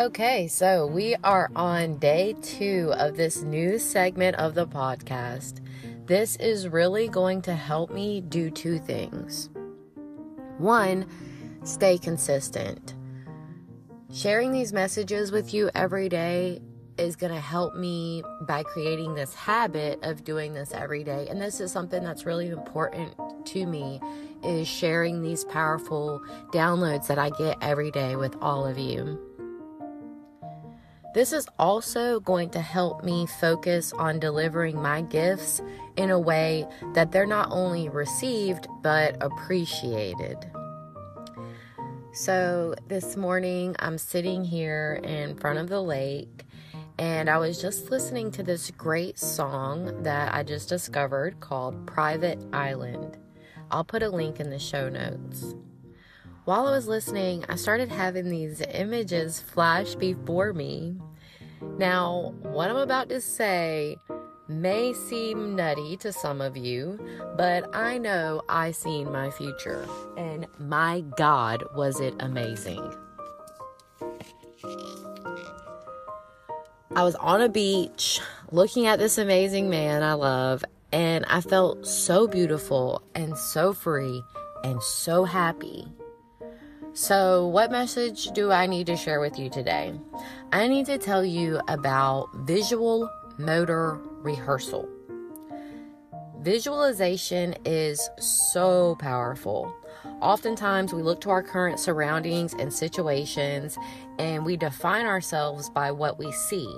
Okay, so we are on day two of this new segment of the podcast. This is really going to help me do two things. One, stay consistent. Sharing these messages with you every day is going to help me by creating this habit of doing this every day. And this is something that's really important to me is sharing these powerful downloads that I get every day with all of you. This is also going to help me focus on delivering my gifts in a way that they're not only received but appreciated. So, this morning I'm sitting here in front of the lake and I was just listening to this great song that I just discovered called Private Island. I'll put a link in the show notes. While I was listening, I started having these images flash before me. Now, what I'm about to say may seem nutty to some of you, but I know I seen my future, and my God, was it amazing. I was on a beach looking at this amazing man I love, and I felt so beautiful and so free and so happy. So, what message do I need to share with you today? I need to tell you about visual motor rehearsal. Visualization is so powerful. Oftentimes, we look to our current surroundings and situations and we define ourselves by what we see.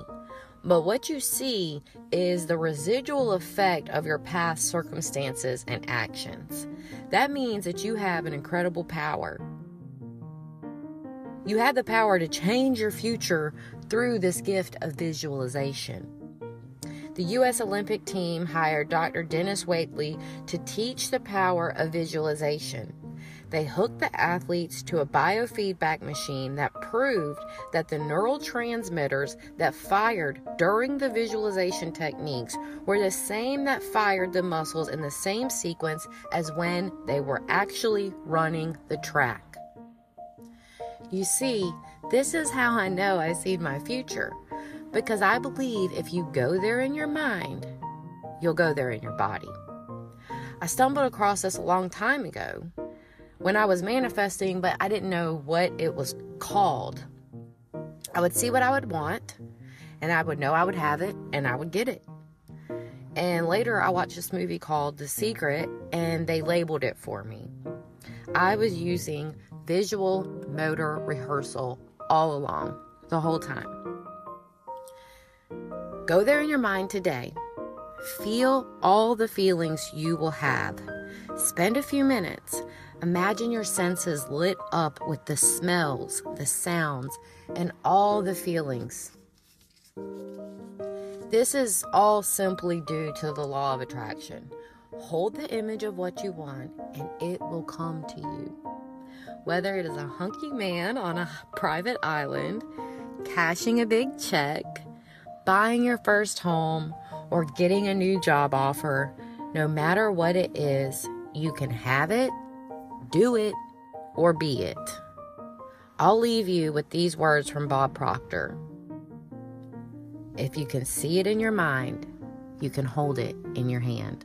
But what you see is the residual effect of your past circumstances and actions. That means that you have an incredible power. You have the power to change your future through this gift of visualization. The U.S. Olympic team hired Dr. Dennis Waitley to teach the power of visualization. They hooked the athletes to a biofeedback machine that proved that the neural transmitters that fired during the visualization techniques were the same that fired the muscles in the same sequence as when they were actually running the track. You see, this is how I know I see my future. Because I believe if you go there in your mind, you'll go there in your body. I stumbled across this a long time ago when I was manifesting, but I didn't know what it was called. I would see what I would want, and I would know I would have it, and I would get it. And later, I watched this movie called The Secret, and they labeled it for me. I was using visual motor rehearsal all along, the whole time. Go there in your mind today. Feel all the feelings you will have. Spend a few minutes Imagine your senses lit up with the smells, the sounds, and all the feelings. This is all simply due to the law of attraction. Hold the image of what you want, and it will come to you. Whether it is a hunky man on a private island, cashing a big check, buying your first home, or getting a new job offer, no matter what it is, you can have it do it or be it. I'll leave you with these words from Bob Proctor. If you can see it in your mind, you can hold it in your hand.